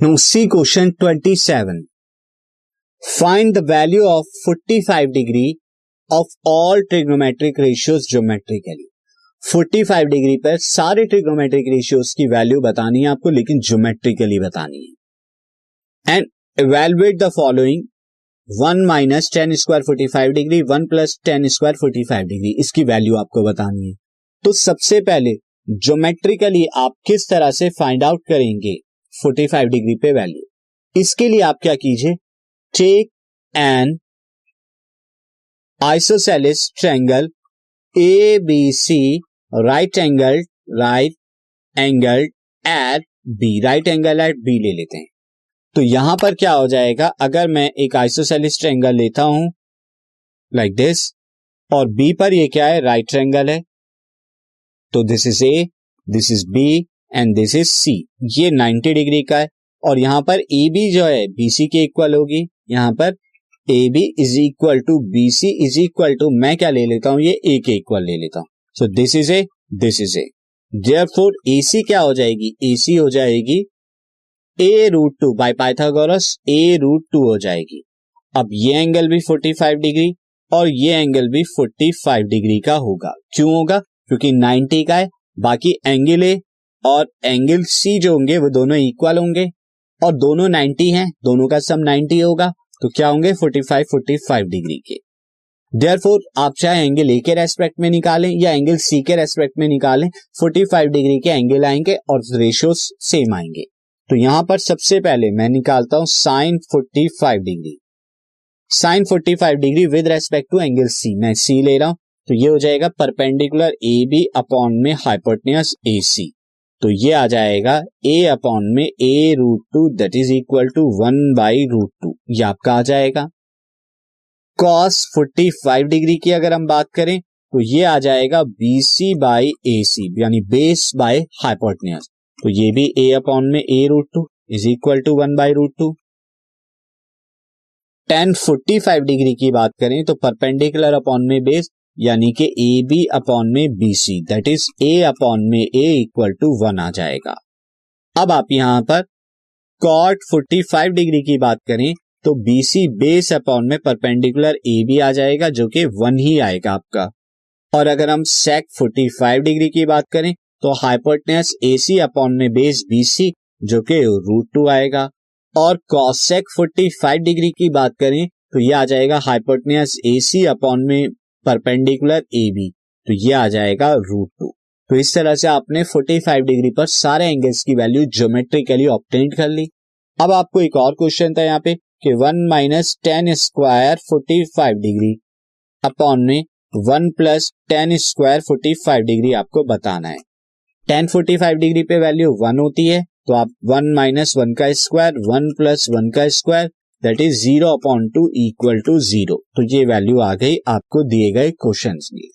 Now see question 27. Find the value of 45 degree of all trigonometric ratios geometrically. 45 degree पर सारे trigonometric ratios की value बतानी है आपको, लेकिन ज्योमेट्रिकली बतानी है and evaluate the following one minus tan square forty five degree one plus tan square forty five degree इसकी वैल्यू आपको बतानी है तो सबसे पहले ज्योमेट्रिकली आप किस तरह से फाइंड आउट करेंगे 45 डिग्री पे वैल्यू इसके लिए आप क्या कीजिए? Take an isosceles triangle A B C right angle right angle at B right angle at B ले लेते हैं। तो यहाँ पर क्या हो जाएगा? अगर मैं एक आइसोसेलिस ट्रैंगल लेता हूँ लाइक like दिस और बी पर ये क्या है? राइट right ट्रैंगल है। तो this is A this is B and this is C ये 90 डिग्री का है। और यहाँ पर ए बी जो है बीसी के इक्वल होगी। यहाँ पर A B is equal to B C is equal to मैं क्या ले लेता हूँ? ये ए के इक्वल ले लेता हूँ। So this is A this is A therefore A C क्या हो जाएगी? ए सी हो जाएगी A root two by Pythagoras A root two हो जाएगी। अब ये एंगल भी 45 डिग्री और ये एंगल भी 45 डिग्री का होगा। क्यों होगा? क्योंकि 90 का है, बाकी एंगल ए और एंगल सी जो होंगे, वो दोनों इक्वल होंगे। और दोनों 90 हैं, दोनों का सम 90 होगा। तो क्या होंगे? 45 45 डिग्री के। देयरफॉर आप चाहे एंगल ए के रेस्पेक्ट में निकालें या एंगल सी के रेस्पेक्ट में निकालें 45 डिग्री के एंगल आएँगे और रेशियो सेम आएँगे। तो यहाँ पर सबसे पहले मैं निकालता हूँ sine 45 degree sine 45 degree with respect to angle C मैं सी ले रहा हूँ तो ये हो जाएगा परपेंडिकुलर ए बी अपॉन में हाइपोटनियस ए सी तो ये आ जाएगा ए अपॉन में A root two that is equal to one by root two ये आपका आ जाएगा। कॉस फोर्टी फाइव डिग्री की अगर हम बात करें तो ये आ जाएगा बी सी बाई ए सी यानी बेस बाय हाइपोटनियस तो ये भी ए अपॉन में A root two is equal to one by root two tan forty five degree की बात करें तो परपेंडिकुलर अपॉन में बेस यानी कि ए बी अपॉन में B C that is A upon में ए इक्वल टू वन आ जाएगा। अब आप यहाँ पर कॉट 45 डिग्री की बात करें तो बी सी बेस अपॉन में परपेंडिकुलर ए बी आ जाएगा, जो कि वन ही आएगा आपका। और अगर हम सेक 45 डिग्री की बात करें तो हाइपोटनेस ए सी अपॉन में बेस बी सी जो कि रूट टू आएगा। और कॉसेक 45 डिग्री की बात करें तो ये आ जाएगा हाइपोटनियस ए सी अपॉन में परपेंडिकुलर ए बी तो ये आ जाएगा रूट टू तो इस तरह से आपने 45 डिग्री पर सारे एंगल्स की वैल्यू ज्योमेट्रिकली ऑप्टेन कर ली. अब आपको एक और क्वेश्चन था यहाँ पे, कि one minus tan square forty five degree upon में one plus tan square forty five degree आपको बताना है. टेन फोर्टी फाइव डिग्री पे वैल्यू वन होती है तो आप वन माइनस वन का स्क्वायर वन प्लस वन का square that is zero upon two equal to zero तो ये वैल्यू आ गई आपको दिए गए क्वेश्चन की।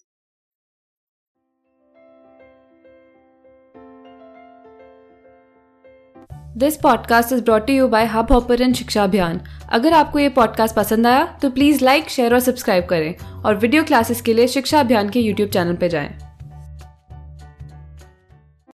This podcast is brought you by Hub Hopper Shiksha Abhiyan अगर आपको ये पॉडकास्ट पसंद आया तो प्लीज़ लाइक शेयर और सब्सक्राइब करें और वीडियो क्लासेस के लिए शिक्षा अभियान के यूट्यूब चैनल पर जाएँ।